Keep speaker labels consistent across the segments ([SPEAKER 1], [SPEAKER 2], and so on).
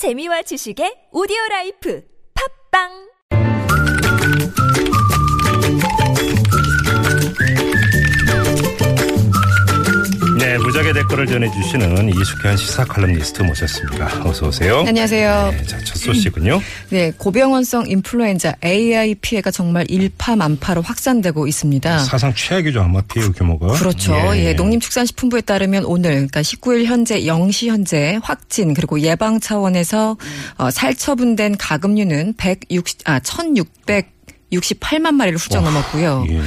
[SPEAKER 1] 재미와 지식의 오디오 라이프. 팝빵
[SPEAKER 2] 댓글을 전해주시는 이숙현 시사 칼럼니스트 모셨습니다. 어서 오세요.
[SPEAKER 3] 안녕하세요.
[SPEAKER 2] 네, 자, 첫 소식은요.
[SPEAKER 3] 네, 고병원성 인플루엔자 AI 피해가 정말 일파만파로 확산되고 있습니다.
[SPEAKER 2] 사상 최악이죠, 아마 피해 규모가.
[SPEAKER 3] 그렇죠. 예, 농림축산식품부에 따르면 오늘, 그러니까 19일 현재 0시 현재 확진 그리고 예방 차원에서 어, 살처분된 가금류는 160, 아, 1,600 68만 마리를 훌쩍 넘었고요.
[SPEAKER 2] 예.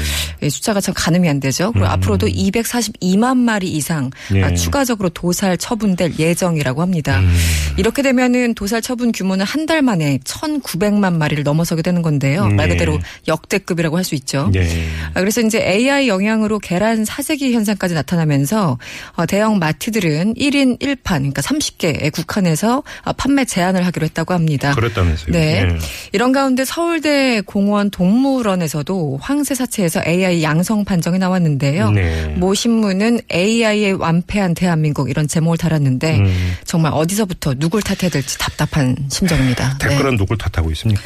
[SPEAKER 3] 예, 숫자가 참 가늠이 안 되죠. 그리고 앞으로도 242만 마리 이상
[SPEAKER 2] 예.
[SPEAKER 3] 아, 추가적으로 도살 처분될 예정이라고 합니다.
[SPEAKER 2] 음.
[SPEAKER 3] 이렇게 되면은 도살 처분 규모는 한 달 만에 1,900만 마리를 넘어서게 되는 건데요. 말
[SPEAKER 2] 네.
[SPEAKER 3] 그대로 역대급이라고 할 수 있죠.
[SPEAKER 2] 네.
[SPEAKER 3] 아, 그래서 이제 AI 영향으로 계란 사재기 현상까지 나타나면서 어, 대형 마트들은 1인 1판 그러니까 30개에 국한해서 어, 판매 제한을 하기로 했다고 합니다.
[SPEAKER 2] 그랬다면서요.
[SPEAKER 3] 네.
[SPEAKER 2] 예.
[SPEAKER 3] 이런 가운데 서울대 공원 동물원에서도 황새 사체에서 AI 양성 판정이 나왔는데요.
[SPEAKER 2] 네.
[SPEAKER 3] 모 신문은 AI에 완패한 대한민국 이런 제목을 달았는데
[SPEAKER 2] 음.
[SPEAKER 3] 정말 어디서부터 누굴 탓해야 될지 답답한 심정입니다. 네.
[SPEAKER 2] 댓글은 누굴 탓하고 있습니까?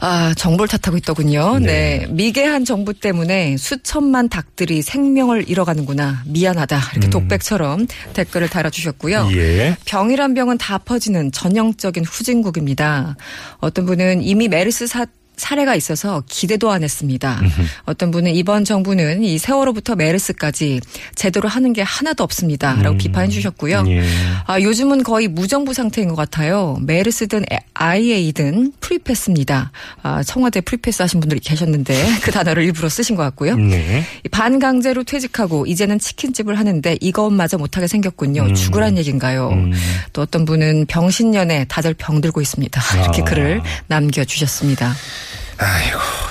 [SPEAKER 3] 아, 정보를 탓하고 있더군요.
[SPEAKER 2] 네.
[SPEAKER 3] 네. 미개한 정부 때문에 수천만 닭들이 생명을 잃어가는구나. 미안하다. 이렇게 독백처럼 댓글을 달아주셨고요.
[SPEAKER 2] 음. 예.
[SPEAKER 3] 병이란 병은 다 퍼지는 전형적인 후진국입니다. 어떤 분은 이미 메르스 사 사례가 있어서 기대도 안 했습니다. 어떤 분은 이번 정부는 이 세월호부터 메르스까지 제대로 하는 게 하나도 없습니다. 라고
[SPEAKER 2] 음.
[SPEAKER 3] 비판해 주셨고요.
[SPEAKER 2] 예.
[SPEAKER 3] 아, 요즘은 거의 무정부 상태인 것 같아요. 메르스든 AI든 프리패스입니다. 아, 청와대 프리패스 하신 분들이 계셨는데 그 단어를 일부러 쓰신 것 같고요.
[SPEAKER 2] 네.
[SPEAKER 3] 이 반강제로 퇴직하고 이제는 치킨집을 하는데 이것마저 못하게 생겼군요.
[SPEAKER 2] 음.
[SPEAKER 3] 죽으란 얘기인가요?
[SPEAKER 2] 음.
[SPEAKER 3] 또 어떤 분은 병신년에 다들 병들고 있습니다. 이렇게
[SPEAKER 2] 아.
[SPEAKER 3] 글을 남겨주셨습니다.
[SPEAKER 2] 아이고, 참.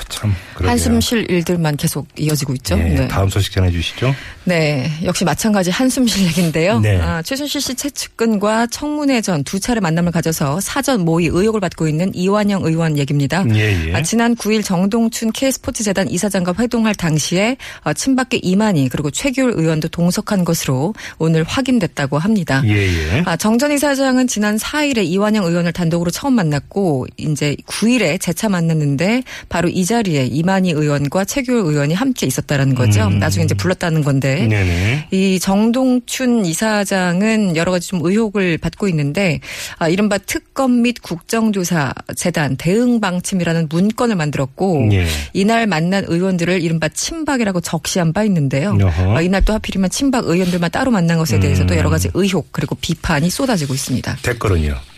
[SPEAKER 2] 그러게요.
[SPEAKER 3] 한숨 쉴 일들만 계속 이어지고 있죠.
[SPEAKER 2] 예,
[SPEAKER 3] 네.
[SPEAKER 2] 다음 소식 전해주시죠.
[SPEAKER 3] 네, 역시 마찬가지 한숨 쉴 얘기인데요.
[SPEAKER 2] 네.
[SPEAKER 3] 아, 최순실 씨 최측근과 청문회 전 두 차례 만남을 가져서 사전 모의 의혹을 받고 있는 이완영 의원 얘기입니다.
[SPEAKER 2] 예, 예.
[SPEAKER 3] 아, 지난 9일 정동춘 K스포츠재단 이사장과 회동할 당시에 어, 친박계 이만희 그리고 최규일 의원도 동석한 것으로 오늘 확인됐다고 합니다.
[SPEAKER 2] 예, 예.
[SPEAKER 3] 아, 정전 이사장은 지난 4일에 이완영 의원을 단독으로 처음 만났고 이제 9일에 재차 만났는데 바로 이 자리에 이만 희 의원과 최규일 의원이 함께 있었다라는 거죠.
[SPEAKER 2] 음.
[SPEAKER 3] 나중에 이제 불렀다는 건데
[SPEAKER 2] 네네.
[SPEAKER 3] 이 정동춘 이사장은 여러 가지 좀 의혹을 받고 있는데 아, 이른바 특검 및 국정조사 재단 대응 방침이라는 문건을 만들었고
[SPEAKER 2] 예.
[SPEAKER 3] 이날 만난 의원들을 이른바 친박이라고 적시한 바 있는데요. 아, 이날 또 하필이면 친박 의원들만 따로 만난 것에 대해서도 여러 가지 의혹 그리고 비판이 쏟아지고 있습니다.
[SPEAKER 2] 댓글은요.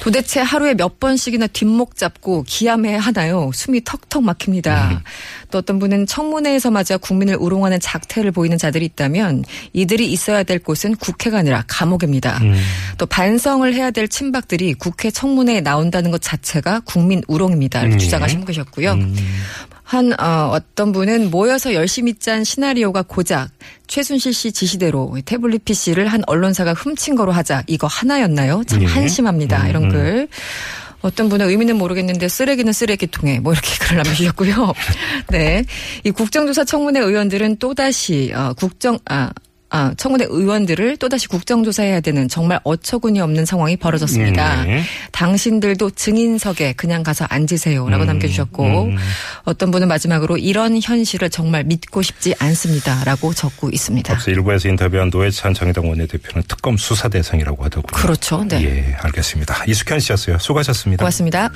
[SPEAKER 3] 도대체 하루에 몇 번씩이나 뒷목 잡고 기함해야 하나요? 숨이 턱턱 막힙니다. 또 어떤 분은 청문회에서 맞아 국민을 우롱하는 작태를 보이는 자들이 있다면 이들이 있어야 될 곳은 국회가 아니라 감옥입니다.
[SPEAKER 2] 음.
[SPEAKER 3] 또 반성을 해야 될 친박들이 국회 청문회에 나온다는 것 자체가 국민 우롱입니다. 이렇게
[SPEAKER 2] 음.
[SPEAKER 3] 주장하신 계셨고요.
[SPEAKER 2] 음.
[SPEAKER 3] 한 어, 어떤 분은 모여서 열심히 짠 시나리오가 고작 최순실 씨 지시대로 태블릿 PC를 한 언론사가 훔친 거로 하자 이거 하나였나요? 참
[SPEAKER 2] 예.
[SPEAKER 3] 한심합니다.
[SPEAKER 2] 음,
[SPEAKER 3] 이런
[SPEAKER 2] 음.
[SPEAKER 3] 글. 어떤 분은 의미는 모르겠는데 쓰레기는 쓰레기통에 뭐 이렇게 글을 남겨주셨고요. 네. 이 국정조사 청문회 의원들은 또다시 어, 국정, 아, 아, 청문회 의원들을 또다시 국정조사해야 되는 정말 어처구니 없는 상황이 벌어졌습니다.
[SPEAKER 2] 네.
[SPEAKER 3] 당신들도 증인석에 그냥 가서 앉으세요라고
[SPEAKER 2] 음,
[SPEAKER 3] 남겨주셨고
[SPEAKER 2] 음.
[SPEAKER 3] 어떤 분은 마지막으로 이런 현실을 정말 믿고 싶지 않습니다라고 적고 있습니다.
[SPEAKER 2] 앞서 일부에서 인터뷰한 노회찬 정의당 원내대표는 특검 수사 대상이라고 하더군요.
[SPEAKER 3] 그렇죠. 네.
[SPEAKER 2] 예, 알겠습니다. 이숙현 씨였어요. 수고하셨습니다.
[SPEAKER 3] 고맙습니다.